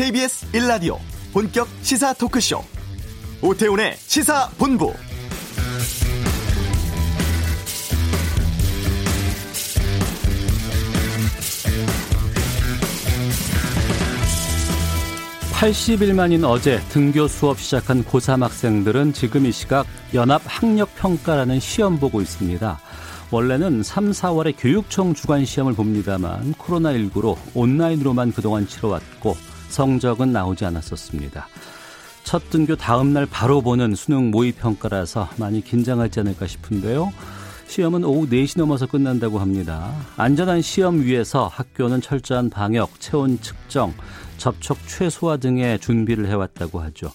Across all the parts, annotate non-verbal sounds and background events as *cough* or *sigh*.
KBS 1라디오 본격 시사 토크쇼 오태훈의 시사본부 (80일 만인) 어제 등교 수업 시작한 고3 학생들은 지금 이 시각 연합학력평가라는 시험 보고 있습니다. 원래는 3, 4월에 교육청 주관 시험을 봅니다만 코로나19로 온라인으로만 그동안 치러왔고 성적은 나오지 않았었습니다. 첫 등교 다음 날 바로 보는 수능 모의 평가라서 많이 긴장하지 않을까 싶은데요. 시험은 오후 4시 넘어서 끝난다고 합니다. 안전한 시험 위에서 학교는 철저한 방역, 체온 측정, 접촉 최소화 등의 준비를 해왔다고 하죠.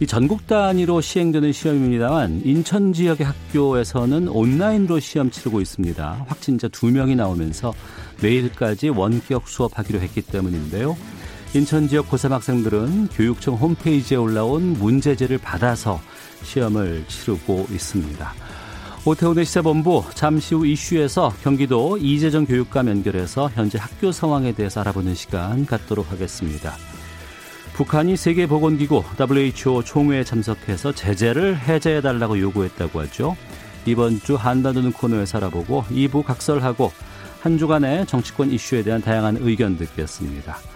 이 전국 단위로 시행되는 시험입니다만 인천 지역의 학교에서는 온라인으로 시험 치르고 있습니다. 확진자 2명이 나오면서 내일까지 원격 수업하기로 했기 때문인데요. 인천 지역 고3 학생들은 교육청 홈페이지에 올라온 문제지를 받아서 시험을 치르고 있습니다. 오태훈의 시사본부 잠시 후 이슈에서 경기도 이재정 교육감 연결해서 현재 학교 상황에 대해서 알아보는 시간 갖도록 하겠습니다. 북한이 세계보건기구 WHO 총회에 참석해서 제재를 해제해달라고 요구했다고 하죠. 이번 주 한반도는 코너에서 알아보고 2부 각설하고 한 주간의 정치권 이슈에 대한 다양한 의견 듣겠습니다.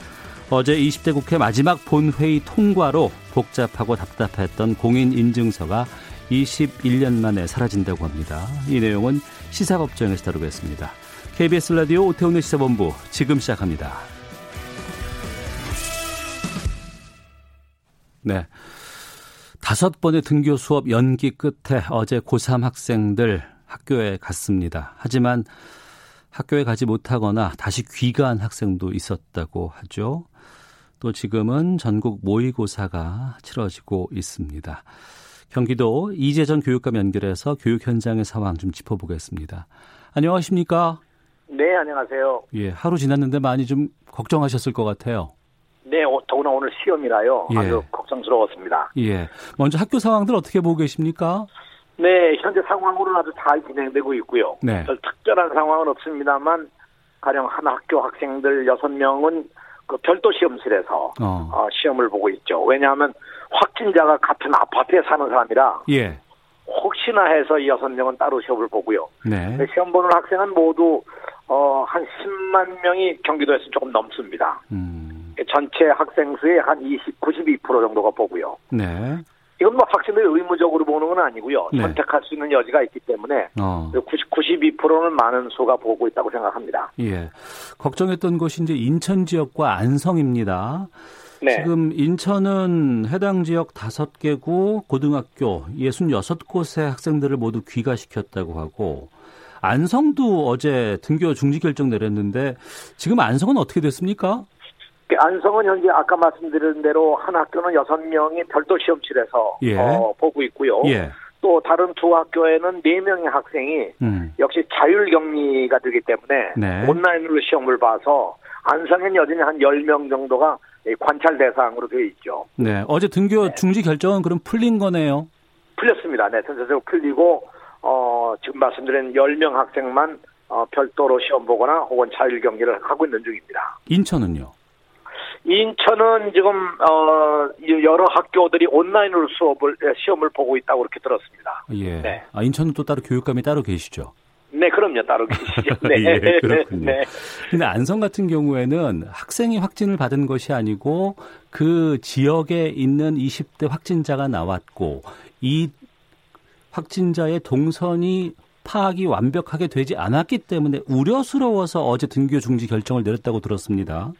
어제 20대 국회 마지막 본회의 통과로 복잡하고 답답했던 공인인증서가 21년 만에 사라진다고 합니다. 이 내용은 시사법정에서 다루겠습니다. KBS 라디오 오태훈의 시사본부 지금 시작합니다. 네. 다섯 번의 등교 수업 연기 끝에 어제 고3 학생들 학교에 갔습니다. 하지만 학교에 가지 못하거나 다시 귀가한 학생도 있었다고 하죠. 또 지금은 전국 모의고사가 치러지고 있습니다. 경기도 이재전 교육감 연결해서 교육 현장의 상황 좀 짚어보겠습니다. 안녕하십니까? 네, 안녕하세요. 예, 하루 지났는데 많이 좀 걱정하셨을 것 같아요. 네, 더구나 오늘 시험이라요. 예. 아주 걱정스러웠습니다. 예. 먼저 학교 상황들 어떻게 보고 계십니까? 네, 현재 상황으로는 아주 잘 진행되고 있고요. 네. 별 특별한 상황은 없습니다만 가령 한 학교 학생들 여섯 명은 그 별도 시험실에서 어. 어, 시험을 보고 있죠. 왜냐하면 확진자가 같은 아파트에 사는 사람이라 예. 혹시나 해서 이 여섯 명은 따로 시험을 보고요. 네. 시험 보는 학생은 모두 어, 한 10만 명이 경기도에서 조금 넘습니다. 음. 전체 학생 수의 한 20, 92% 정도가 보고요. 네. 이건 뭐 학생들이 의무적으로 보는 건 아니고요. 네. 선택할 수 있는 여지가 있기 때문에 어. 90, 92%는 많은 수가 보고 있다고 생각합니다. 예. 걱정했던 곳이 이제 인천 지역과 안성입니다. 네. 지금 인천은 해당 지역 다섯 개구 고등학교 66곳의 학생들을 모두 귀가시켰다고 하고 안성도 어제 등교 중지 결정 내렸는데 지금 안성은 어떻게 됐습니까? 그 안성은 현재 아까 말씀드린 대로 한 학교는 여섯 명이 별도 시험실에서 예. 어, 보고 있고요. 예. 또 다른 두 학교에는 네 명의 학생이 음. 역시 자율격리가 되기 때문에 네. 온라인으로 시험을 봐서 안성엔 여전히 한 10명 정도가 이 관찰 대상으로 되어 있죠. 네. 어제 등교 중지 결정은 그럼 풀린 거네요. 풀렸습니다. 네, 전체적으로 풀리고 어, 지금 말씀드린 10명 학생만 어, 별도로 시험 보거나 혹은 자율 경기를 하고 있는 중입니다. 인천은요? 인천은 지금 어, 여러 학교들이 온라인으로 수업을 시험을 보고 있다고 그렇게 들었습니다. 예. 네. 아, 인천은 또 따로 교육감이 따로 계시죠? 네, 그럼요. 따로 계시죠. *laughs* 네. 예, 그렇군요. 네. 근데 안성 같은 경우에는 학생이 확진을 받은 것이 아니고 그 지역에 있는 20대 확진자가 나왔고 이 확진자의 동선이 파악이 완벽하게 되지 않았기 때문에 우려스러워서 어제 등교 중지 결정을 내렸다고 들었습니다.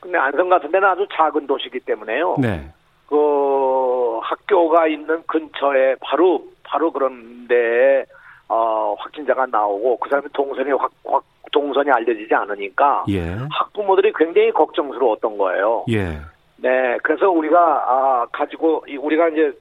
근데 안성 같은 데는 아주 작은 도시이기 때문에요. 네. 그 학교가 있는 근처에 바로 바로 그런 데에 어, 확진자가 나오고 그 사람의 동선이 확, 확 동선이 알려지지 않으니까 예. 학부모들이 굉장히 걱정스러웠던 거예요. 예. 네, 그래서 우리가 아, 가지고 이- 우리가 이제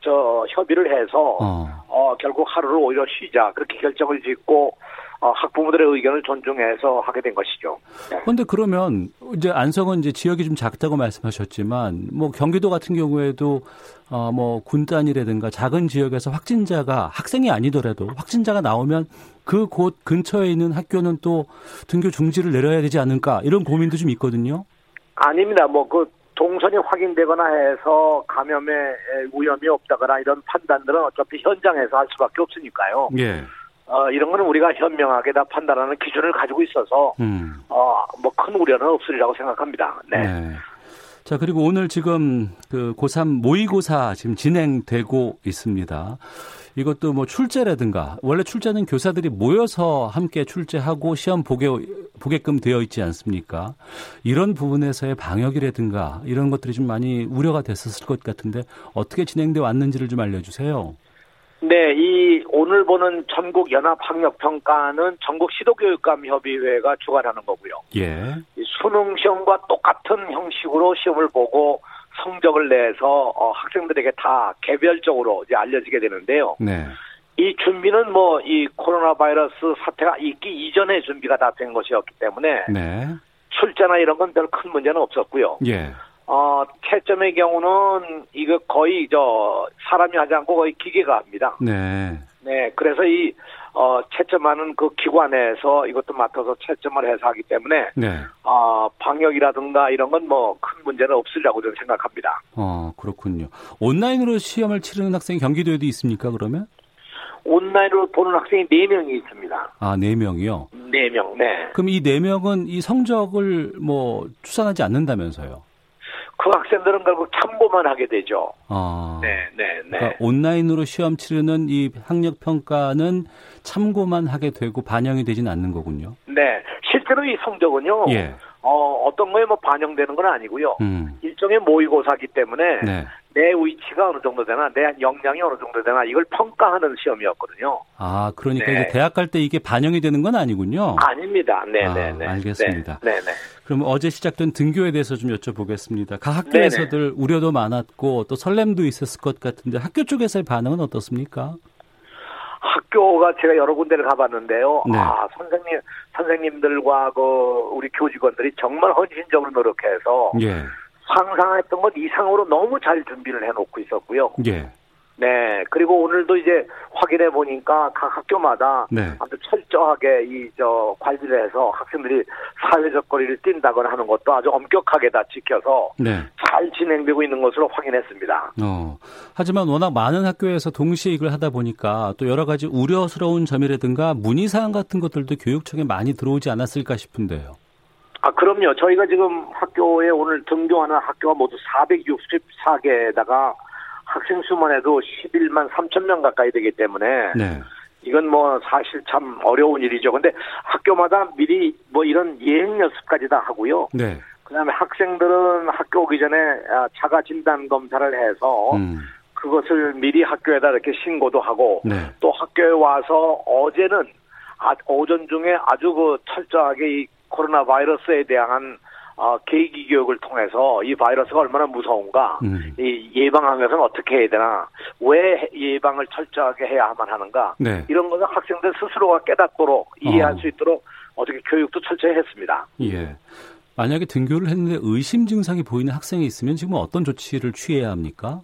저 협의를 해서 어. 어, 결국 하루를 오히려 쉬자 그렇게 결정을 짓고 어, 학부모들의 의견을 존중해서 하게 된 것이죠. 네. 그런데 그러면 이제 안성은 이제 지역이 좀 작다고 말씀하셨지만 뭐 경기도 같은 경우에도 어 뭐 군단이라든가 작은 지역에서 확진자가 학생이 아니더라도 확진자가 나오면 그 곳 근처에 있는 학교는 또 등교 중지를 내려야 되지 않을까 이런 고민도 좀 있거든요. 아닙니다. 뭐그 동선이 확인되거나 해서 감염의 위험이 없다거나 이런 판단들은 어차피 현장에서 할 수밖에 없으니까요. 예. 어, 이런 거는 우리가 현명하게 다 판단하는 기준을 가지고 있어서, 음. 어, 뭐 큰 우려는 없으리라고 생각합니다. 네. 네. 자, 그리고 오늘 지금 그 고3 모의고사 지금 진행되고 있습니다. 이것도 뭐 출제라든가 원래 출제는 교사들이 모여서 함께 출제하고 시험 보게 보게끔 되어 있지 않습니까? 이런 부분에서의 방역이라든가 이런 것들이 좀 많이 우려가 됐었을 것 같은데 어떻게 진행돼 왔는지를 좀 알려주세요. 네, 이 오늘 보는 전국 연합 학력 평가는 전국 시도교육감 협의회가 주관하는 거고요. 예. 수능 시험과 똑같은 형식으로 시험을 보고 성적을 내서 어, 학생들에게 다 개별적으로 이제 알려지게 되는데요. 네. 이 준비는 뭐 이 코로나 바이러스 사태가 있기 이전에 준비가 다 된 것이었기 때문에 네. 출제나 이런 건 별 큰 문제는 없었고요. 예. 어, 채점의 경우는 이거 거의 저 사람이 하지 않고 거의 기계가 합니다. 네. 네, 그래서 이 어, 채점하는 그 기관에서 이것도 맡아서 채점을 해서 하기 때문에 네. 어, 방역이라든가 이런 건 뭐 큰 문제는 없으리라고 저는 생각합니다. 어, 그렇군요. 온라인으로 시험을 치르는 학생이 경기도에도 있습니까, 그러면? 온라인으로 보는 학생이 4명이 있습니다. 아, 4명이요? 4명, 네. 그럼 이 4명은 이 성적을 뭐 추산하지 않는다면서요? 그 학생들은 결국 참고만 하게 되죠. 아. 네, 네, 네. 그러니까 온라인으로 시험 치르는 이 학력 평가는 참고만 하게 되고 반영이 되진 않는 거군요. 네. 실제로 이 성적은요. 예. 어, 어떤 거에 뭐 반영되는 건 아니고요. 음. 일종의 모의고사기 때문에 네. 내 위치가 어느 정도 되나, 내 역량이 어느 정도 되나 이걸 평가하는 시험이었거든요. 아, 그러니까 네. 이제 대학 갈 때 이게 반영이 되는 건 아니군요. 아닙니다. 네, 아, 네, 네. 알겠습니다. 네, 네. 네. 그럼 어제 시작된 등교에 대해서 좀 여쭤보겠습니다. 각 학교에서들 우려도 많았고 또 설렘도 있었을 것 같은데 학교 쪽에서의 반응은 어떻습니까? 학교가 제가 여러 군데를 가봤는데요. 네. 아, 선생님, 선생님들과 그 우리 교직원들이 정말 헌신적으로 노력해서 예. 상상했던 것 이상으로 너무 잘 준비를 해놓고 있었고요. 예. 네. 그리고 오늘도 이제 확인해 보니까 각 학교마다 네. 아주 철저하게 이 저 관리를 해서 학생들이 사회적 거리를 뛴다거나 하는 것도 아주 엄격하게 다 지켜서 네. 잘 진행되고 있는 것으로 확인했습니다. 어. 하지만 워낙 많은 학교에서 동시에 이걸 하다 보니까 또 여러 가지 우려스러운 점이라든가 문의 사항 같은 것들도 교육청에 많이 들어오지 않았을까 싶은데요. 아, 그럼요. 저희가 지금 학교에 오늘 등교하는 학교가 모두 464개에다가 학생 수만 해도 11만 3천 명 가까이 되기 때문에 네. 이건 뭐 사실 참 어려운 일이죠. 근데 학교마다 미리 뭐 이런 예행 연습까지 다 하고요. 네. 그다음에 학생들은 학교 오기 전에 아, 자가 진단 검사를 해서 음. 그것을 미리 학교에다 이렇게 신고도 하고 네. 또 학교에 와서 어제는 아, 오전 중에 아주 그 철저하게 이 코로나 바이러스에 대한 어, 계기 교육을 통해서 이 바이러스가 얼마나 무서운가, 음. 이 예방하기 위해서는 어떻게 해야 되나, 왜 예방을 철저하게 해야만 하는가, 네. 이런 것을 학생들 스스로가 깨닫도록 이해할 어. 수 있도록 어떻게 교육도 철저히 했습니다. 예. 만약에 등교를 했는데 의심 증상이 보이는 학생이 있으면 지금 어떤 조치를 취해야 합니까?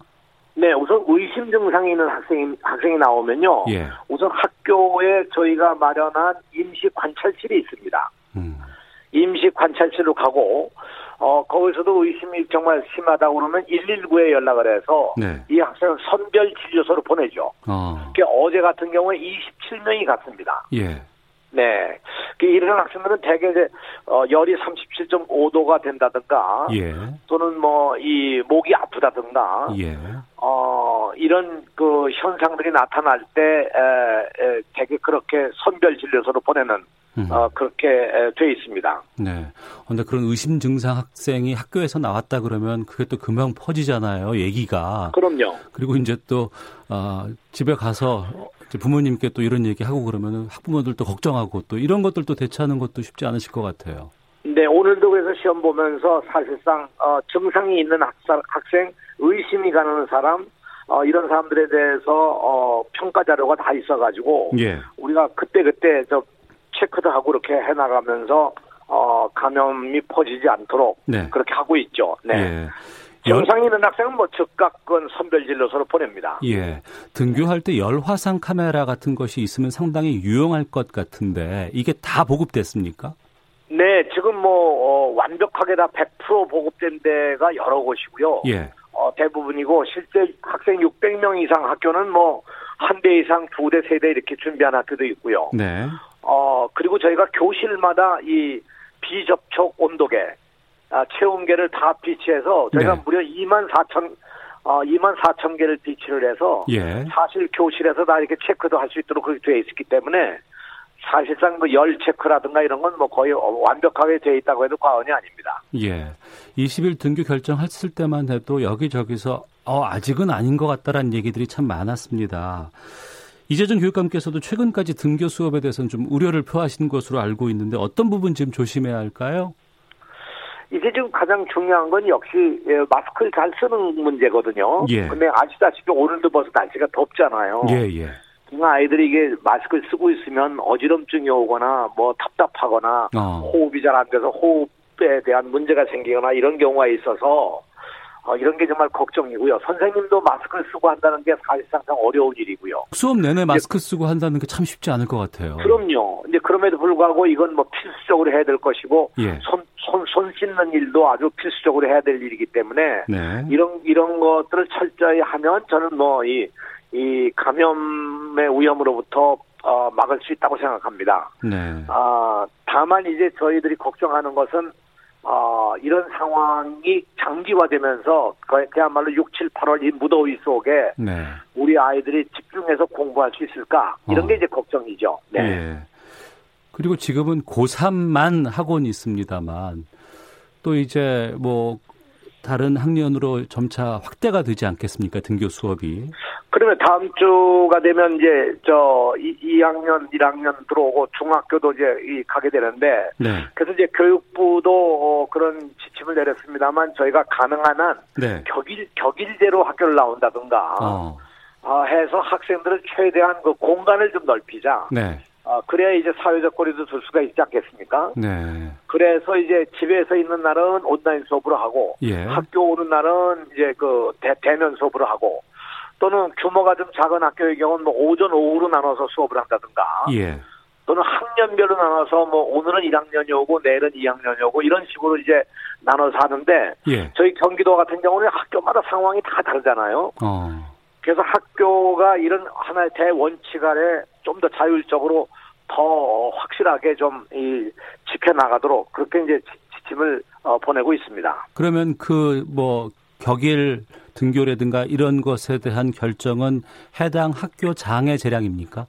네, 우선 의심 증상이 있는 학생이, 학생이 나오면요. 예. 우선 학교에 저희가 마련한 임시 관찰실이 있습니다. 음. 임시 관찰실로 가고 어 거기서도 의심이 정말 심하다고 그러면 119에 연락을 해서 네. 이 학생을 선별 진료소로 보내죠. 어. 그게 어제 같은 경우에 27명이 갔습니다. 예. 네. 그 이런 학생들은 대개 이제 어 열이 37.5도가 된다든가 예. 또는 뭐 이 목이 아프다든가 예. 어 이런 그 현상들이 나타날 때 에, 에, 되게 그렇게 선별 진료소로 보내는 음. 어 그렇게 에, 돼 있습니다. 네. 근데 그런 의심 증상 학생이 학교에서 나왔다 그러면 그게 또 금방 퍼지잖아요. 얘기가. 그럼요. 그리고 이제 또 어, 집에 가서 부모님께 또 이런 얘기 하고 그러면은 학부모들도 걱정하고 또 이런 것들도 대처하는 것도 쉽지 않으실 것 같아요. 네, 오늘도 그래서 시험 보면서 사실상 어, 증상이 있는 학사, 학생, 의심이 가는 사람, 어, 이런 사람들에 대해서 어, 평가 자료가 다 있어가지고 예. 우리가 그때 그때 저 체크도 하고 이렇게 해나가면서 어, 감염이 퍼지지 않도록 네. 그렇게 하고 있죠. 네. 예. 열, 증상이 있는 학생은 뭐 즉각 건 선별진료소로 보냅니다. 예. 등교할 때 열화상 카메라 같은 것이 있으면 상당히 유용할 것 같은데 이게 다 보급됐습니까? 네, 지금 뭐 어, 완벽하게 다 100% 보급된 데가 여러 곳이고요. 예. 어, 대부분이고 실제 학생 600명 이상 학교는 뭐 한 대 이상 두 대, 세 대 이렇게 준비한 학교도 있고요. 네. 어, 그리고 저희가 교실마다 이 비접촉 온도계, 아, 체온계를 다 비치해서 저희가 네. 무려 2만 4천, 어, 2만 4천 개를 비치를 해서 예. 사실 교실에서 다 이렇게 체크도 할 수 있도록 그렇게 되어 있기 때문에 사실상 뭐 열 체크라든가 이런 건 뭐 거의 완벽하게 되어 있다고 해도 과언이 아닙니다. 예. 20일 등교 결정했을 때만 해도 여기저기서 어, 아직은 아닌 것 같다라는 얘기들이 참 많았습니다. 이재정 교육감께서도 최근까지 등교 수업에 대해서는 좀 우려를 표하신 것으로 알고 있는데 어떤 부분 지금 조심해야 할까요? 이게 지금 가장 중요한 건 역시 예, 마스크를 잘 쓰는 문제거든요. 예. 근데 아시다시피 오늘도 벌써 날씨가 덥잖아요. 예, 예. 아이들이 이게 마스크를 쓰고 있으면 어지럼증이 오거나 뭐 답답하거나 어. 호흡이 잘 안 돼서 호흡에 대한 문제가 생기거나 이런 경우가 있어서 어, 이런 게 정말 걱정이고요. 선생님도 마스크를 쓰고 한다는 게 사실상 참 어려운 일이고요. 수업 내내 마스크 쓰고 한다는 게 참 쉽지 않을 것 같아요. 그럼요. 이제 그럼에도 불구하고 이건 뭐 필수적으로 해야 될 것이고 예. 손, 손, 손 씻는 일도 아주 필수적으로 해야 될 일이기 때문에 네. 이런 이런 것들을 철저히 하면 저는 뭐이 이 감염의 위험으로부터 어, 막을 수 있다고 생각합니다. 네. 아 다만 이제 저희들이 걱정하는 것은 어, 이런 상황이 장기화되면서 거의 그야말로 6, 7, 8월 이 무더위 속에 네. 우리 아이들이 집중해서 공부할 수 있을까 이런 어. 게 이제 걱정이죠. 네. 예. 그리고 지금은 고3만 학원이 있습니다만 또 이제 뭐 다른 학년으로 점차 확대가 되지 않겠습니까? 등교 수업이. 그러면 다음 주가 되면 이제 저 2, 학년 1학년 들어오고 중학교도 이제 이 가게 되는데 네. 그래서 이제 교육부도 어, 그런 지침을 내렸습니다만 저희가 가능한 한 네. 격일 격일제로 학교를 나온다든가 어. 어, 해서 학생들을 최대한 그 공간을 좀 넓히자. 네. 어, 그래야 이제 사회적 거리도 둘 수가 있지 않겠습니까? 네. 그래서 이제 집에서 있는 날은 온라인 수업으로 하고 예. 학교 오는 날은 이제 그 대, 대면 수업으로 하고 또는 규모가 좀 작은 학교의 경우는 뭐 오전 오후로 나눠서 수업을 한다든가 예. 또는 학년별로 나눠서 뭐 오늘은 1학년이 오고 내일은 2학년이 오고 이런 식으로 이제 나눠서 하는데 예. 저희 경기도 같은 경우는 학교마다 상황이 다 다르잖아요. 어. 그래서 학교가 이런 하나의 대원칙 아래 좀 더 자율적으로 더 확실하게 좀 이 지켜나가도록 그렇게 이제 지- 지침을 어, 보내고 있습니다. 그러면 그 뭐 격일 등교라든가 이런 것에 대한 결정은 해당 학교장의 재량입니까?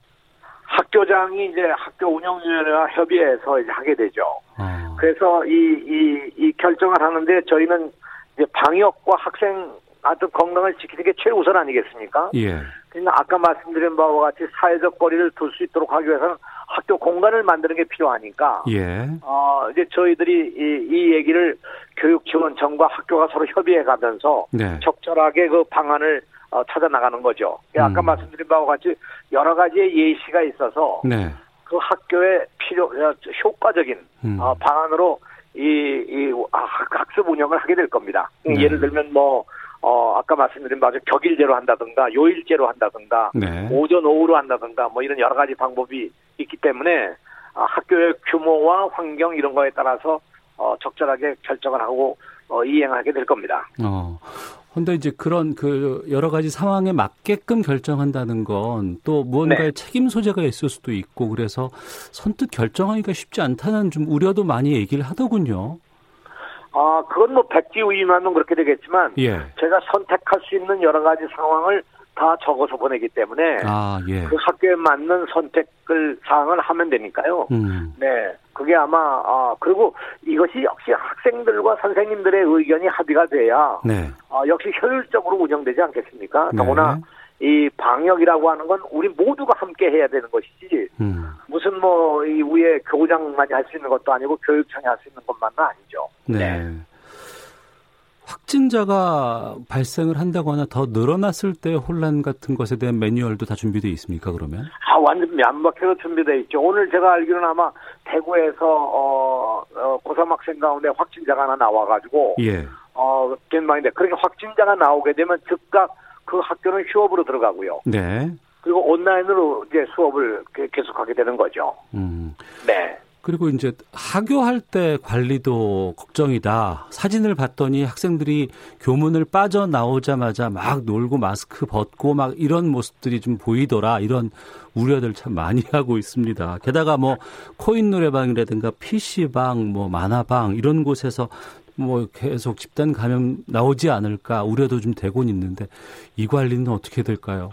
학교장이 이제 학교 운영위원회와 협의해서 이제 하게 되죠. 어. 그래서 이, 이, 이 결정을 하는데 저희는 이제 방역과 학생 어떤 건강을 지키는 게 최우선 아니겠습니까? 예. 그러니까 아까 말씀드린 바와 같이 사회적 거리를 둘 수 있도록 하기 위해서는 학교 공간을 만드는 게 필요하니까 예. 어, 이제 저희들이 이, 이 얘기를 교육 지원청과 학교가 서로 협의해 가면서 네. 적절하게 그 방안을 어, 찾아 나가는 거죠. 아까 음. 말씀드린 바와 같이 여러 가지의 예시가 있어서 네. 그 학교에 필요 어, 효과적인 음. 어, 방안으로 이, 이 아, 학- 학습 운영을 하게 될 겁니다. 네. 예를 들면 뭐 어, 아까 말씀드린 바와 격일제로 한다든가 요일제로 한다든가 네. 오전 오후로 한다든가 뭐 이런 여러 가지 방법이 있기 때문에 아, 학교의 규모와 환경 이런 거에 따라서 어, 적절하게 결정을 하고 어, 이행하게 될 겁니다. 어. 근데 이제 그런 그 여러 가지 상황에 맞게끔 결정한다는 건 또 무언가의 네. 책임 소재가 있을 수도 있고 그래서 선뜻 결정하기가 쉽지 않다는 좀 우려도 많이 얘기를 하더군요. 아, 그건 뭐 백지우임하면 그렇게 되겠지만 예. 제가 선택할 수 있는 여러 가지 상황을 다 적어서 보내기 때문에 아, 예. 그 학교에 맞는 선택을 사항을 하면 되니까요. 음. 네, 그게 아마 아 그리고 이것이 역시 학생들과 선생님들의 의견이 합의가 돼야 네. 아, 역시 효율적으로 운영되지 않겠습니까? 네. 더구나 이 방역이라고 하는 건 우리 모두가 함께 해야 되는 것이지 음. 무슨 뭐 이 위에 교장만이 할 수 있는 것도 아니고 교육청이 할 수 있는 것만은 아니죠. 네. 확진자가 발생을 한다거나 더 늘어났을 때 혼란 같은 것에 대한 매뉴얼도 다 준비되어 있습니까, 그러면? 아, 완전 면박해서 준비되어 있죠. 오늘 제가 알기로는 아마 대구에서, 어, 어, 고3 학생 가운데 확진자가 하나 나와가지고, 예. 어, gen망인데, 그러니까 확진자가 나오게 되면 즉각 그 학교는 휴업으로 들어가고요. 네. 그리고 온라인으로 이제 수업을 게- 계속하게 되는 거죠. 음. 네. 그리고 이제 하교할 때 관리도 걱정이다. 사진을 봤더니 학생들이 교문을 빠져나오자마자 막 놀고 마스크 벗고 막 이런 모습들이 좀 보이더라. 이런 우려들 참 많이 *laughs* 하고 있습니다. 게다가 뭐 코인 노래방이라든가 PC방, 뭐 만화방 이런 곳에서 뭐 계속 집단 감염 나오지 않을까 우려도 좀 되곤 있는데 이 관리는 어떻게 될까요?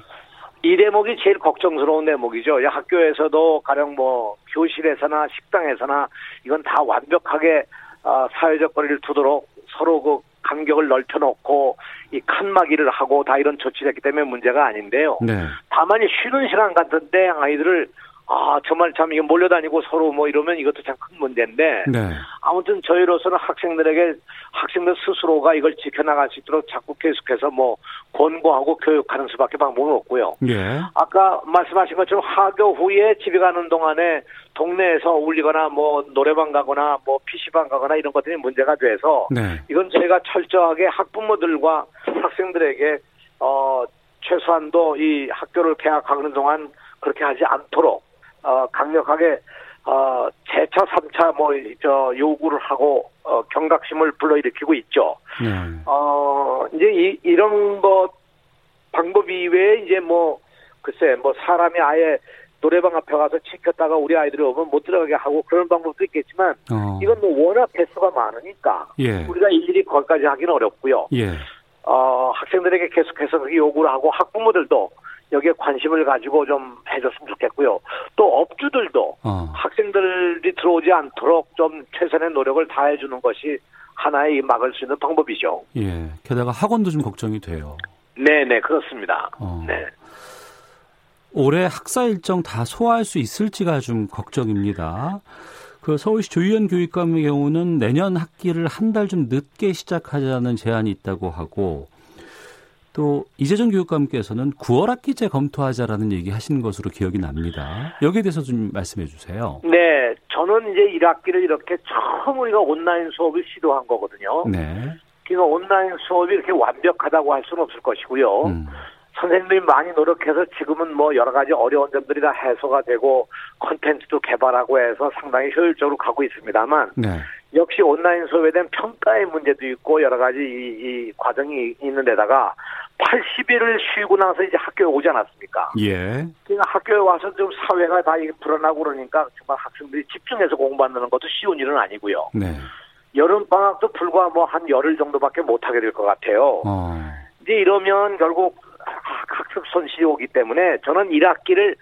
이 대목이 제일 걱정스러운 대목이죠. 학교에서도 가령 뭐 교실에서나 식당에서나 이건 다 완벽하게 어, 사회적 거리를 두도록 서로 그 간격을 넓혀놓고 이 칸막이를 하고 다 이런 조치를 했기 때문에 문제가 아닌데요. 네. 다만 쉬는 시간 같은데 아이들을 아, 정말 참 이게 몰려다니고 서로 뭐 이러면 이것도 참 큰 문제인데. 네. 아무튼 저희로서는 학생들에게 학생들 스스로가 이걸 지켜나갈 수 있도록 자꾸 계속해서 뭐 권고하고 교육하는 수밖에 방법은 없고요. 예. 아까 말씀하신 것처럼 하교 후에 집에 가는 동안에 동네에서 울리거나 뭐 노래방 가거나 뭐 PC방 가거나 이런 것들이 문제가 돼서 네. 이건 저희가 철저하게 학부모들과 학생들에게 어 최소한도 이 학교를 개학하는 동안 그렇게 하지 않도록 어, 강력하게 어, 재차, 3차 뭐, 저, 요구를 하고, 어, 경각심을 불러일으키고 있죠. 네. 어, 이제 이, 이런 것, 방법 이외에 이제 뭐, 글쎄, 뭐, 사람이 아예 노래방 앞에 가서 지켰다가 우리 아이들이 오면 못 들어가게 하고 그런 방법도 있겠지만, 어. 이건 뭐 워낙 개수가 많으니까, 예. 우리가 일일이 거기까지 하기는 어렵고요. 예. 어, 학생들에게 계속해서 그렇게 요구를 하고 학부모들도 여기에 관심을 가지고 좀 해줬으면 좋겠고요. 또 업주들도 어. 학생들이 들어오지 않도록 좀 최선의 노력을 다해주는 것이 하나의 막을 수 있는 방법이죠. 예. 게다가 학원도 좀 걱정이 돼요. 네네, 그렇습니다. 어. 네. 올해 학사 일정 다 소화할 수 있을지가 좀 걱정입니다. 그 서울시 조희연 교육감의 경우는 내년 학기를 한 달 좀 늦게 시작하자는 제안이 있다고 하고 또 이재정 교육감께서는 9월 학기제 검토하자라는 얘기 하신 것으로 기억이 납니다. 여기에 대해서 좀 말씀해 주세요. 네, 저는 이제 1학기를 이렇게 처음 우리가 온라인 수업을 시도한 거거든요. 네. 그러니까 온라인 수업이 이렇게 완벽하다고 할 수는 없을 것이고요. 음. 선생님들이 많이 노력해서 지금은 뭐 여러 가지 어려운 점들이 다 해소가 되고 컨텐츠도 개발하고 해서 상당히 효율적으로 가고 있습니다만 네. 역시 온라인 수업에 대한 평가의 문제도 있고 여러 가지 이, 이 과정이 있는 데다가 80일을 쉬고 나서 이제 학교에 오지 않았습니까? 예. 그러니까 학교에 와서 좀 사회가 다 불안하고 그러니까 정말 학생들이 집중해서 공부하는 것도 쉬운 일은 아니고요. 네. 여름 방학도 불과 뭐 한 열흘 정도밖에 못 하게 될 것 같아요. 어. 이제 이러면 결국 학- 학습 손실이 오기 때문에 저는 1학기를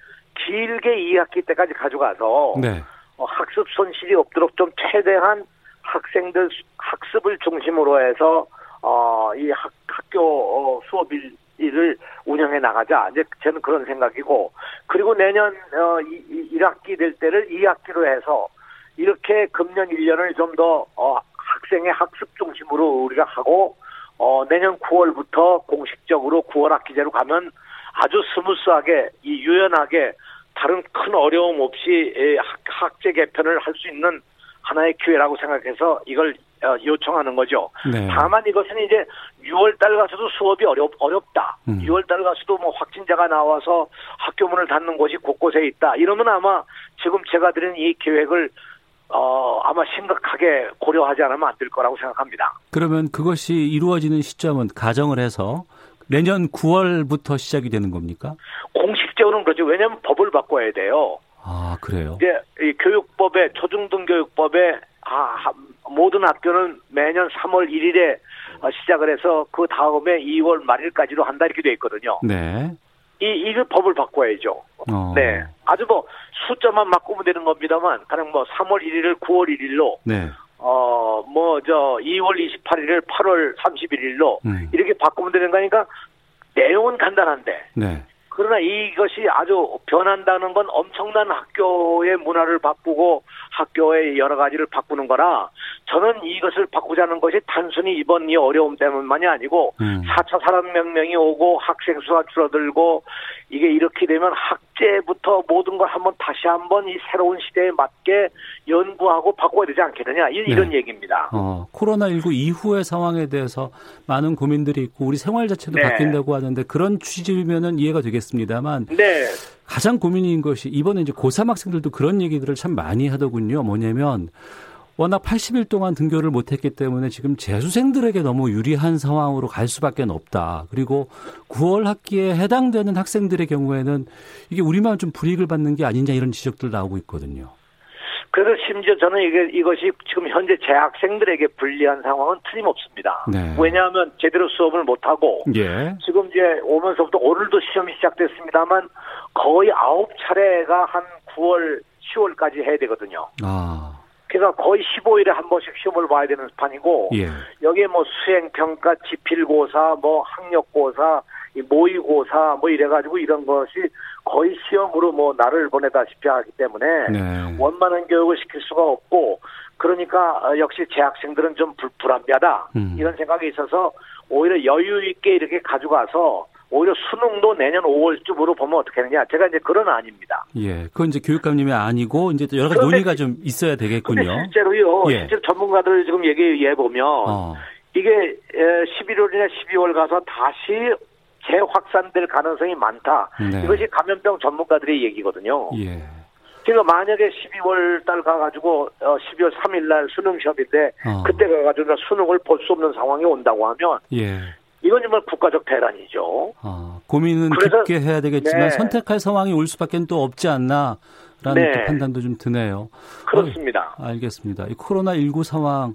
길게 2학기 때까지 가져가서 네. 어, 학습 손실이 없도록 좀 최대한 학생들 수- 학습을 중심으로 해서 어, 이 학, 학교 어, 수업일 을 운영해 나가자. 이제 저는 그런 생각이고 그리고 내년 어, 이, 이 1학기 될 때를 2학기로 해서 이렇게 금년 1년을 좀 더 어, 학생의 학습 중심으로 우리가 하고 어, 내년 9월부터 공식적으로 9월 학기제로 가면 아주 smooth하게 이 유연하게 다른 큰 어려움 없이 예, 학, 학제 개편을 할 수 있는 하나의 기회라고 생각해서 이걸 어, 요청하는 거죠. 네. 다만 이것은 이제 6월 달 가서도 수업이 어렵, 어렵다. 음. 6월 달 가서도 뭐 확진자가 나와서 학교 문을 닫는 곳이 곳곳에 있다. 이러면 아마 지금 제가 드린 이 계획을 어, 아마 심각하게 고려하지 않으면 안 될 거라고 생각합니다. 그러면 그것이 이루어지는 시점은 가정을 해서 내년 9월부터 시작이 되는 겁니까? 공식적으로는 그렇죠. 왜냐하면 법을 바꿔야 돼요. 아, 그래요. 이제 이 교육법에 초중등 교육법에 아, 하- 모든 학교는 매년 3월 1일에 어, 시작을 해서 그 다음에 2월 말일까지로 한다 이렇게 돼 있거든요. 네. 이 이거 법을 바꿔야죠. 어. 네, 아주 뭐 숫자만 바꾸면 되는 겁니다만 가령 뭐 3월 1일을 9월 1일로 네. 어 뭐 저 2월 28일을 8월 31일로 음. 이렇게 바꾸면 되는 거니까 내용은 간단한데 네. 그러나 이것이 아주 변한다는 건 엄청난 학교의 문화를 바꾸고 학교의 여러 가지를 바꾸는 거라 저는 이것을 바꾸자는 것이 단순히 이번 이 어려움 때문만이 아니고 음. 4차 산업혁명이 오고 학생 수가 줄어들고 이게 이렇게 되면 학 제부터 모든 걸 한번 다시 한번 이 새로운 시대에 맞게 연구하고 바꿔야 되지 않겠느냐 이런 네. 얘기입니다. 어, 코로나19 이후의 상황에 대해서 많은 고민들이 있고 우리 생활 자체도 네. 바뀐다고 하는데 그런 취지면은 이해가 되겠습니다만 네. 가장 고민인 것이 이번에 이제 고3 학생들도 그런 얘기들을 참 많이 하더군요. 뭐냐면 워낙 80일 동안 등교를 못했기 때문에 지금 재수생들에게 너무 유리한 상황으로 갈 수밖에 없다. 그리고 9월 학기에 해당되는 학생들의 경우에는 이게 우리만 좀 불이익을 받는 게 아니냐 이런 지적들 나오고 있거든요. 그래서 심지어 저는 이게 이것이 지금 현재 재학생들에게 불리한 상황은 틀림없습니다. 네. 왜냐하면 제대로 수업을 못 하고 예. 지금 이제 오면서부터 오늘도 시험이 시작됐습니다만 거의 아홉 차례가 한 9월 10월까지 해야 되거든요. 아. 그래서 거의 15일에 한 번씩 시험을 봐야 되는 판이고 예. 여기에 뭐 수행평가, 지필고사, 뭐 학력고사, 모의고사 뭐 이래가지고 이런 것이 거의 시험으로 뭐 나를 보내다시피 하기 때문에 네. 원만한 교육을 시킬 수가 없고 그러니까 어, 역시 재학생들은 좀 불, 불합리하다 음. 이런 생각이 있어서 오히려 여유 있게 이렇게 가져가서 오히려 수능도 내년 5월쯤으로 보면 어떻게 하느냐. 제가 이제 그런 아닙니다. 예. 그건 이제 교육감님이 아니고 이제 여러 가지 논의가 좀 있어야 되겠군요. 실제로요. 예. 실제로 전문가들 지금 얘기해 보면 어. 이게 11월이나 12월 가서 다시 재확산될 가능성이 많다. 네. 이것이 감염병 전문가들의 얘기거든요. 예. 그러니까 만약에 12월 달 가가지고 12월 어, 3일 날 수능 시험인데 어. 그때 가가지고 수능을 볼 수 없는 상황이 온다고 하면 예. 이건 정말 국가적 대란이죠. 아, 고민은 깊게 해야 되겠지만 네. 선택할 상황이 올 수밖에 또 없지 않나라는 네. 판단도 좀 드네요. 그렇습니다. 어, 알겠습니다. 이 코로나 19 상황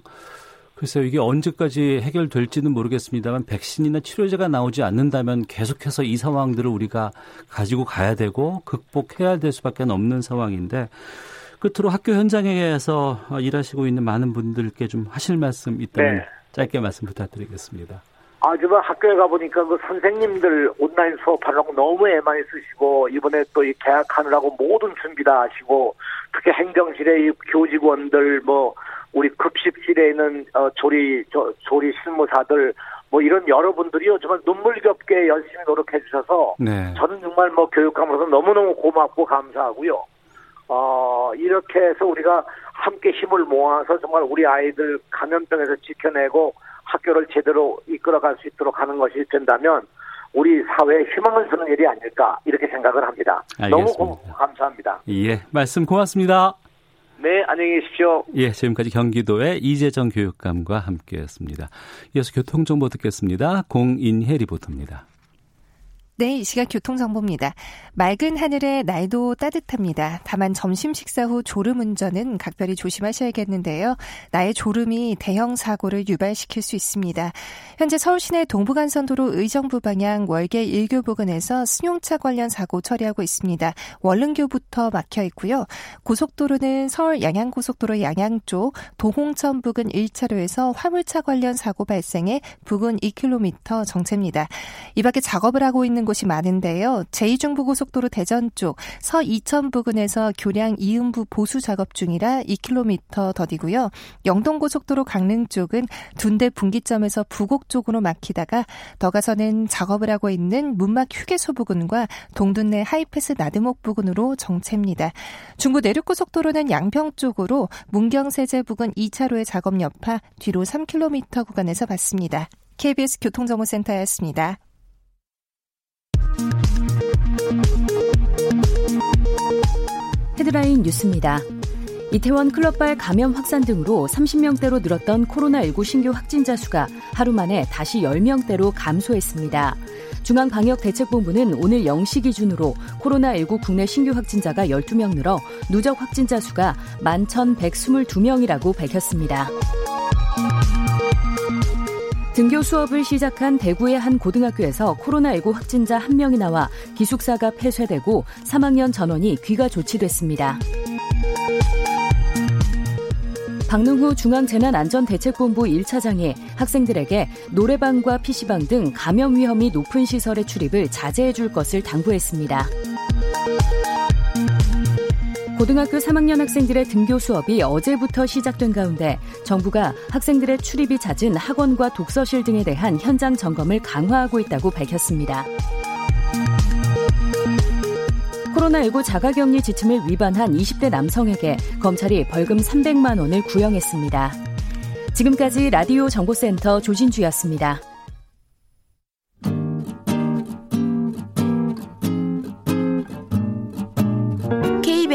글쎄요, 이게 언제까지 해결될지는 모르겠습니다만 백신이나 치료제가 나오지 않는다면 계속해서 이 상황들을 우리가 가지고 가야 되고 극복해야 될 수밖에 없는 상황인데 끝으로 학교 현장에서 일하시고 있는 많은 분들께 좀 하실 말씀 있다면 네. 짧게 말씀 부탁드리겠습니다. 아, 저번 학교에 가보니까 그 선생님들 온라인 수업하려고 너무 애 많이 쓰시고, 이번에 또이 개학하느라고 모든 준비 다 하시고, 특히 행정실의 이 교직원들, 뭐, 우리 급식실에 있는 어, 조리 조, 조리 실무사들 뭐 이런 여러분들이요 정말 눈물겹게 열심히 노력해 주셔서 네. 저는 정말 뭐 교육감으로서 너무너무 고맙고 감사하고요. 어 이렇게 해서 우리가 함께 힘을 모아서 정말 우리 아이들 감염병에서 지켜내고 학교를 제대로 이끌어갈 수 있도록 하는 것이 된다면 우리 사회에 희망을 주는 일이 아닐까 이렇게 생각을 합니다. 알겠습니다. 너무 감사합니다. 예, 말씀 고맙습니다. 네, 안녕히 계십시오. 예, 지금까지 경기도의 이재정 교육감과 함께했습니다. 이어서 교통정보 듣겠습니다. 공인혜 리포터입니다. 네, 이 시각 교통정보입니다. 맑은 하늘에 날도 따뜻합니다. 다만 점심 식사 후 졸음 운전은 각별히 조심하셔야겠는데요. 나의 졸음이 대형 사고를 유발시킬 수 있습니다. 현재 서울 시내 동부간선도로 의정부 방향 월계 1교 부근에서 승용차 관련 사고 처리하고 있습니다. 월릉교부터 막혀 있고요. 고속도로는 서울 양양고속도로 양양 쪽 도홍천 부근 1차로에서 화물차 관련 사고 발생해 부근 2km 정체입니다. 이 밖에 작업을 하고 있는 곳이 많은데요. 제2중부고속도로 대전 쪽 서 이천 부근에서 교량 이음부 보수 작업 중이라 2km 더디고요. 영동고속도로 강릉 쪽은 둔대 분기점에서 부곡 쪽으로 막히다가 더 가서는 작업을 하고 있는 문막 휴게소 부근과 동둔내 하이패스 나드목 부근으로 정체입니다. 중부 내륙고속도로는 양평 쪽으로 문경세제 부근 2차로의 작업 여파 뒤로 3km 구간에서 봤습니다. KBS 교통정보센터였습니다. 헤드라인 뉴스입니다. 이태원 클럽발 감염 확산 등으로 30명대로 늘었던 코로나19 신규 확진자 수가 하루 만에 다시 10명대로 감소했습니다. 중앙방역대책본부는 오늘 0시 기준으로 코로나19 국내 신규 확진자가 12명 늘어 누적 확진자 수가 11,122명이라고 밝혔습니다. 등교 수업을 시작한 대구의 한 고등학교에서 코로나19 확진자 한 명이 나와 기숙사가 폐쇄되고 3학년 전원이 귀가 조치됐습니다. 박능후 중앙재난안전대책본부 1차장이 학생들에게 노래방과 PC방 등 감염 위험이 높은 시설의 출입을 자제해 줄 것을 당부했습니다. 고등학교 3학년 학생들의 등교 수업이 어제부터 시작된 가운데 정부가 학생들의 출입이 잦은 학원과 독서실 등에 대한 현장 점검을 강화하고 있다고 밝혔습니다. 코로나19 자가격리 지침을 위반한 20대 남성에게 검찰이 벌금 300만 원을 구형했습니다. 지금까지 라디오 정보센터 조진주였습니다.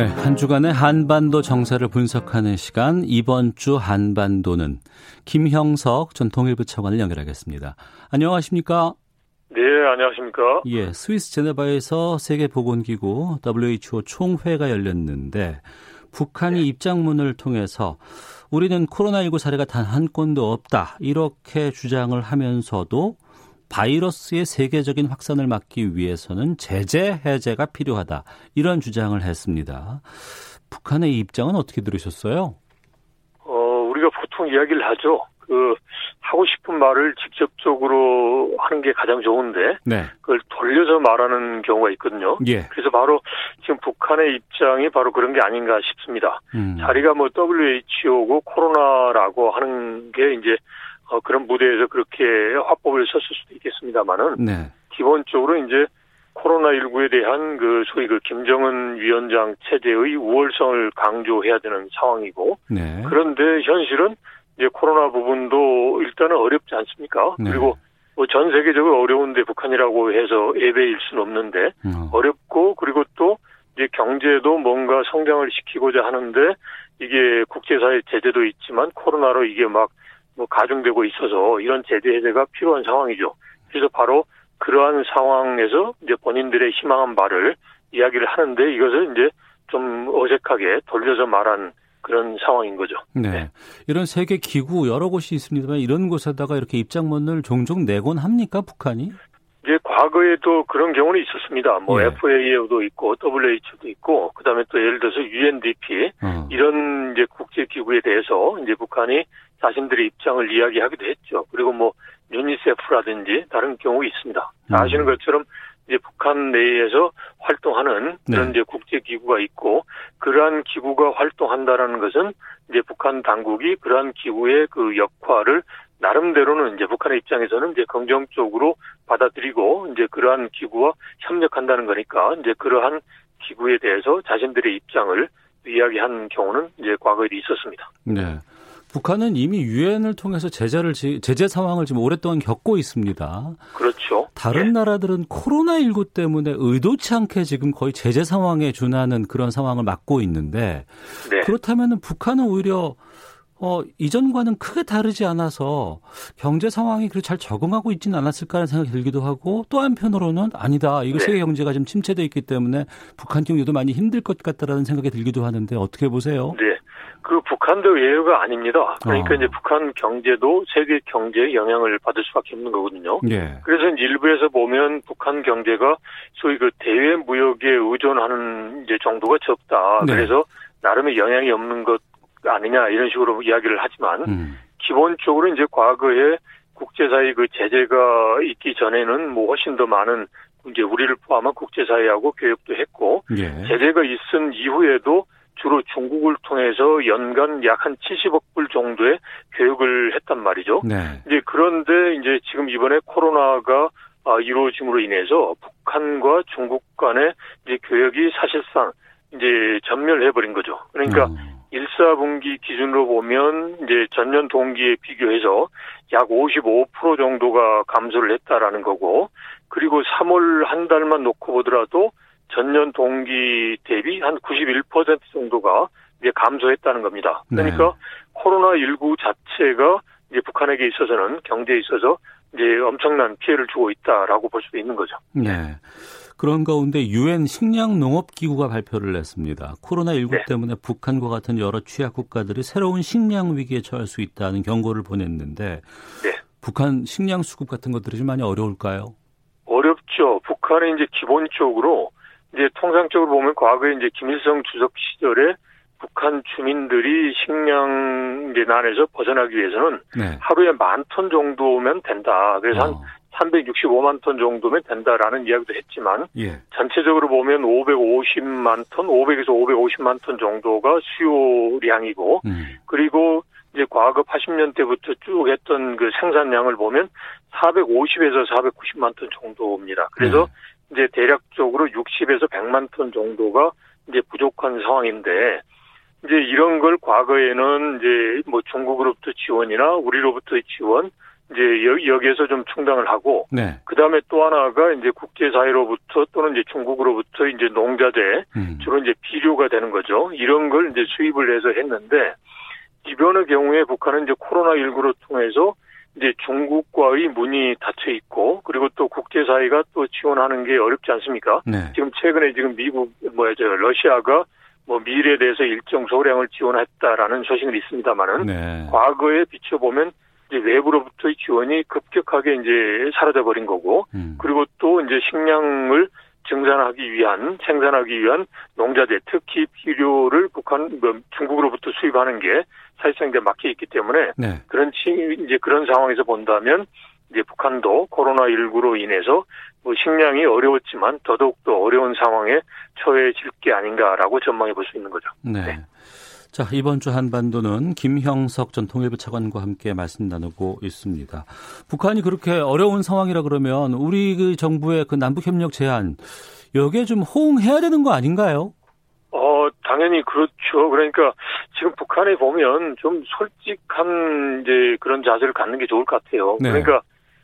네, 한 주간의 한반도 정세를 분석하는 시간 이번 주 한반도는 김형석 전 통일부 차관을 연결하겠습니다. 안녕하십니까? 네, 안녕하십니까? 예, 스위스 제네바에서 세계 보건기구 WHO 총회가 열렸는데 북한이 네. 입장문을 통해서 우리는 코로나19 사례가 단 한 건도 없다 이렇게 주장을 하면서도 바이러스의 세계적인 확산을 막기 위해서는 제재 해제가 필요하다. 이런 주장을 했습니다. 북한의 입장은 어떻게 들으셨어요? 어, 우리가 보통 이야기를 하죠. 그 하고 싶은 말을 직접적으로 하는 게 가장 좋은데 네. 그걸 돌려서 말하는 경우가 있거든요. 예. 그래서 바로 지금 북한의 입장이 바로 그런 게 아닌가 싶습니다. 음. 자리가 뭐 WHO고 코로나라고 하는 게 이제 어, 그런 무대에서 그렇게 화법을 썼을 수도 있겠습니다만은 네. 기본적으로 이제 코로나19에 대한 그 소위 그 김정은 위원장 체제의 우월성을 강조해야 되는 상황이고 네. 그런데 현실은 이제 코로나 부분도 일단은 어렵지 않습니까? 네. 그리고 뭐 전 세계적으로 어려운데 북한이라고 해서 예배일 수는 없는데 음. 어렵고 그리고 또 이제 경제도 뭔가 성장을 시키고자 하는데 이게 국제사회 제재도 있지만 코로나로 이게 막 뭐 가중되고 있어서 이런 제재 해제가 필요한 상황이죠. 그래서 바로 그러한 상황에서 이제 본인들의 희망한 말을 이야기를 하는데 이것을 이제 좀 어색하게 돌려서 말한 그런 상황인 거죠. 네. 네. 이런 세계 기구 여러 곳이 있습니다만 이런 곳에다가 이렇게 입장문을 종종 내곤 합니까 북한이? 과거에도 그런 경우는 있었습니다. 뭐 예. FAO도 있고 WHO도 있고 그다음에 또 예를 들어서 UNDP 어. 이런 이제 국제 기구에 대해서 이제 북한이 자신들의 입장을 이야기하기도 했죠. 그리고 뭐 유니세프라든지 다른 경우 있습니다. 음. 아시는 것처럼 이제 북한 내에서 활동하는 그런 네. 이제 국제 기구가 있고 그러한 기구가 활동한다라는 것은 이제 북한 당국이 그러한 기구의 그 역할을 나름대로는 이제 북한의 입장에서는 이제 긍정적으로 받아들이고 이제 그러한 기구와 협력한다는 거니까 이제 그러한 기구에 대해서 자신들의 입장을 이야기한 경우는 이제 과거에도 있었습니다. 네. 북한은 이미 유엔을 통해서 제재를 제재 상황을 지금 오랫동안 겪고 있습니다. 그렇죠. 다른 네. 나라들은 코로나 19 때문에 의도치 않게 지금 거의 제재 상황에 준하는 그런 상황을 맞고 있는데 네. 그렇다면 북한은 오히려 어, 이전과는 크게 다르지 않아서 경제 상황이 그렇게 잘 적응하고 있지는 않았을까라는 생각이 들기도 하고 또 한편으로는 아니다. 이거 네. 세계 경제가 좀 침체돼 있기 때문에 북한 경제도 많이 힘들 것 같다라는 생각이 들기도 하는데 어떻게 보세요? 네. 그 북한도 예외가 아닙니다. 그러니까 어. 이제 북한 경제도 세계 경제에 영향을 받을 수밖에 없는 거거든요. 예. 그래서 일부에서 보면 북한 경제가 소위 그 대외 무역에 의존하는 이제 정도가 적다. 네. 그래서 나름의 영향이 없는 것 아니냐 이런 식으로 이야기를 하지만 음. 기본적으로 이제 과거에 국제사회 그 제재가 있기 전에는 뭐 훨씬 더 많은 이제 우리를 포함한 국제사회하고 교역도 했고 예. 제재가 있은 이후에도 주로 중국을 통해서 연간 약 한 70억 불 정도의 교육을 했단 말이죠. 네. 이제 그런데 이제 지금 이번에 코로나가 아, 이루어짐으로 인해서 북한과 중국 간의 이제 교역이 사실상 이제 전멸해버린 거죠. 그러니까 음. 1, 4분기 기준으로 보면 이제 전년 동기에 비교해서 약 55% 정도가 감소를 했다라는 거고 그리고 3월 한 달만 놓고 보더라도 전년 동기 대비 한 91% 정도가 이제 감소했다는 겁니다. 네. 그러니까 네. 코로나19 자체가 이제 북한에게 있어서는 경제에 있어서 이제 엄청난 피해를 주고 있다라고 볼 수도 있는 거죠. 네. 그런 가운데 유엔 식량농업기구가 발표를 냈습니다. 코로나19 네. 때문에 북한과 같은 여러 취약 국가들이 새로운 식량 위기에 처할 수 있다는 경고를 보냈는데 네. 북한 식량 수급 같은 것들이 좀 많이 어려울까요? 어렵죠. 북한은 이제 기본적으로 이제 통상적으로 보면 과거에 이제 김일성 주석 시절에 북한 주민들이 식량 난에서 벗어나기 위해서는 네. 하루에 만 톤 정도면 된다. 그래서 한 어, 365만 톤 정도면 된다라는 이야기도 했지만 예. 전체적으로 보면 550만 톤, 500에서 550만 톤 정도가 수요량이고 음. 그리고 이제 과거 80년대부터 쭉 했던 그 생산량을 보면 450에서 490만 톤 정도입니다. 그래서 이제 대략적으로 60에서 100만 ton 정도가 이제 부족한 상황인데 이제 이런 걸 과거에는 이제 뭐 중국으로부터 지원이나 우리로부터의 지원 이제 여, 여기에서 좀 충당을 하고 네. 그 다음에 또 하나가 이제 국제사회로부터 또는 이제 중국으로부터 이제 농자재 음. 주로 이제 비료가 되는 거죠. 이런 걸 이제 수입을 해서 했는데 이번의 경우에 북한은 이제 코로나 19로 통해서 이제 중국과의 문이 닫혀 있고 그리고 또 국제사회가 또 지원하는 게 어렵지 않습니까? 네. 지금 최근에 지금 미국 뭐야 저 러시아가 뭐 미일에 대해서 일정 소량을 지원했다라는 소식은 있습니다만은 네. 과거에 비춰보면 이제 외부로부터의 지원이 급격하게 이제 사라져 버린 거고 음. 그리고 또 이제 식량을 증산하기 위한 생산하기 위한 농자재 특히 비료를 북한 뭐 중국으로부터 수입하는 게 사실상 이제 막혀 있기 때문에 네. 그런 치 이제 그런 상황에서 본다면 이제 북한도 코로나 19로 인해서 뭐 식량이 어려웠지만 더더욱 더 어려운 상황에 처해질 게 아닌가라고 전망해 볼 수 있는 거죠. 네. 네. 자, 이번 주 한반도는 김형석 전 통일부 차관과 함께 말씀 나누고 있습니다. 북한이 그렇게 어려운 상황이라 그러면 우리 그 정부의 그 남북협력 제안 여기에 좀 호응해야 되는 거 아닌가요? 어, 당연히 그렇죠. 그러니까 지금 북한에 보면 좀 솔직한 이제 그런 자세를 갖는 게 좋을 것 같아요. 네. 그러니까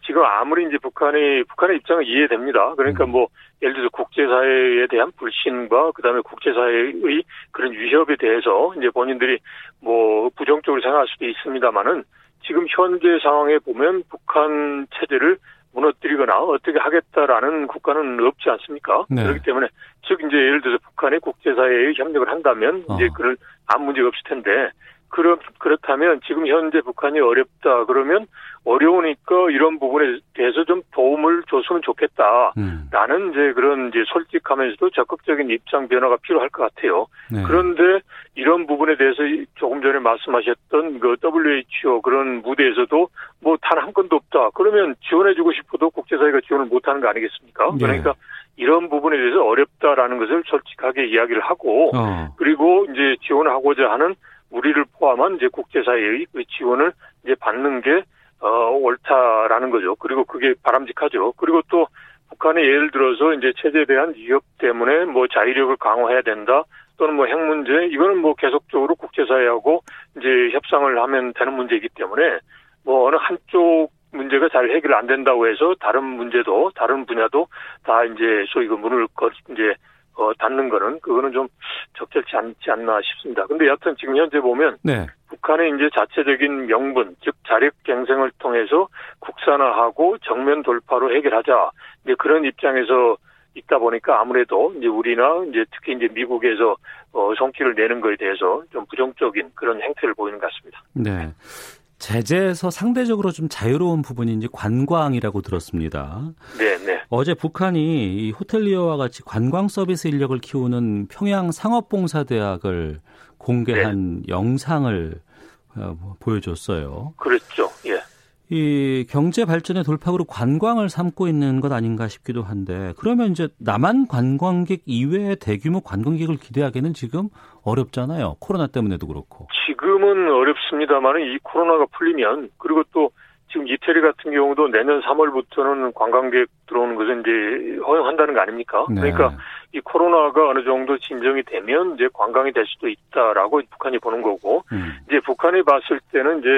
지금 아무리 이제 북한의 북한의 입장은 이해됩니다. 그러니까 음. 뭐 예를 들어서 국제사회에 대한 불신과 그다음에 국제사회의 그런 위협에 대해서 이제 본인들이 뭐 부정적으로 생각할 수도 있습니다만은 지금 현재 상황에 보면 북한 체제를 무너뜨리거나 어떻게 하겠다라는 국가는 없지 않습니까? 네. 그렇기 때문에 즉 이제 예를 들어서 북한이 국제사회에 협력을 한다면 이제 어. 그럴 아무 문제가 없을 텐데 그렇 그렇다면 지금 현재 북한이 어렵다 그러면 어려우니까 이런 부분에 대해서 좀 도움을 줬으면 좋겠다. 음. 라는 이제 그런 이제 솔직하면서도 적극적인 입장 변화가 필요할 것 같아요. 네. 그런데 이런 부분에 대해서 조금 전에 말씀하셨던 그 WHO 그런 무대에서도 뭐 단 한 건도 없다. 그러면 지원해주고 싶어도 국제사회가 지원을 못하는 거 아니겠습니까? 예. 그러니까 이런 부분에 대해서 어렵다라는 것을 솔직하게 이야기를 하고 어. 그리고 이제 지원하고자 하는 우리를 포함한 이제 국제사회의 그 지원을 이제 받는 게 어, 옳다라는 거죠. 그리고 그게 바람직하죠. 그리고 또 북한의 예를 들어서 이제 체제에 대한 위협 때문에 뭐 자위력을 강화해야 된다. 또는 뭐 핵 문제 이거는 뭐 계속적으로 국제사회하고 이제 협상을 하면 되는 문제이기 때문에 뭐 어느 한쪽 문제가 잘 해결 안 된다고 해서 다른 문제도 다른 분야도 다 이제 소위 그 문을 거 이제 어 닫는 거는 그거는 좀 적절치 않지 않나 싶습니다. 근데 여하튼 지금 현재 보면 네. 북한의 이제 자체적인 명분, 즉 자력 갱생을 통해서 국산화하고 정면 돌파로 해결하자. 이제 그런 입장에서 있다 보니까 아무래도 이제 우리나 이제 특히 이제 미국에서 어 성기를 내는 거에 대해서 좀 부정적인 그런 행태를 보이는 것 같습니다. 네. 제재에서 상대적으로 좀 자유로운 부분이 이제 관광이라고 들었습니다. 네, 네. 어제 북한이 이 호텔리어와 같이 관광 서비스 인력을 키우는 평양 상업봉사대학을 공개한 영상을 어, 보여줬어요. 그렇죠. 예. 이 경제 발전의 돌파구로 관광을 삼고 있는 것 아닌가 싶기도 한데 그러면 이제 남한 관광객 이외의 대규모 관광객을 기대하기는 지금 어렵잖아요. 코로나 때문에도 그렇고. 지금은 어렵습니다만 이 코로나가 풀리면 그리고 또 지금 이태리 같은 경우도 내년 3월부터는 관광객 들어오는 것은 이제 허용한다는 거 아닙니까? 네. 그러니까 이 코로나가 어느 정도 진정이 되면 이제 관광이 될 수도 있다라고 북한이 보는 거고 음. 이제 북한이 봤을 때는 이제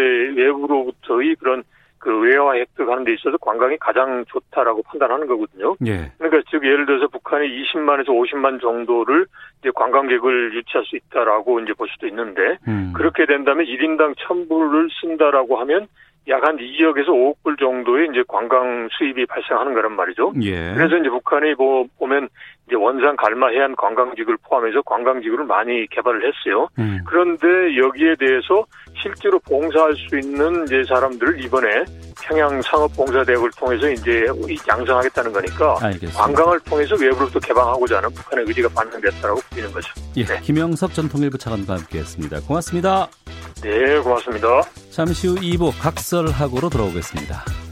외부로부터의 그런 그 외화 획득하는 데 있어서 관광이 가장 좋다라고 판단하는 거거든요. 예. 그러니까 즉 예를 들어서 북한이 20만에서 50만 정도를 이제 관광객을 유치할 수 있다라고 이제 볼 수도 있는데 음. 그렇게 된다면 1인당 1000불을 쓴다라고 하면 약 한 2억에서 5억 불 정도의 이제 관광 수입이 발생하는 거란 말이죠. 예. 그래서 이제 북한이 뭐 보면 이제 원산 갈마 해안 관광지구를 포함해서 관광지구를 많이 개발을 했어요. 음. 그런데 여기에 대해서 실제로 봉사할 수 있는 이제 사람들을 이번에 평양 상업봉사대학을 통해서 이제 양성하겠다는 거니까 알겠습니다. 관광을 통해서 외부로부터 개방하고자 하는 북한의 의지가 반영됐다고 보이는 거죠. 예, 네. 김영석 전 통일부 차관과 함께했습니다. 고맙습니다. 네, 고맙습니다. 잠시 후 2부 각설하고로 돌아오겠습니다.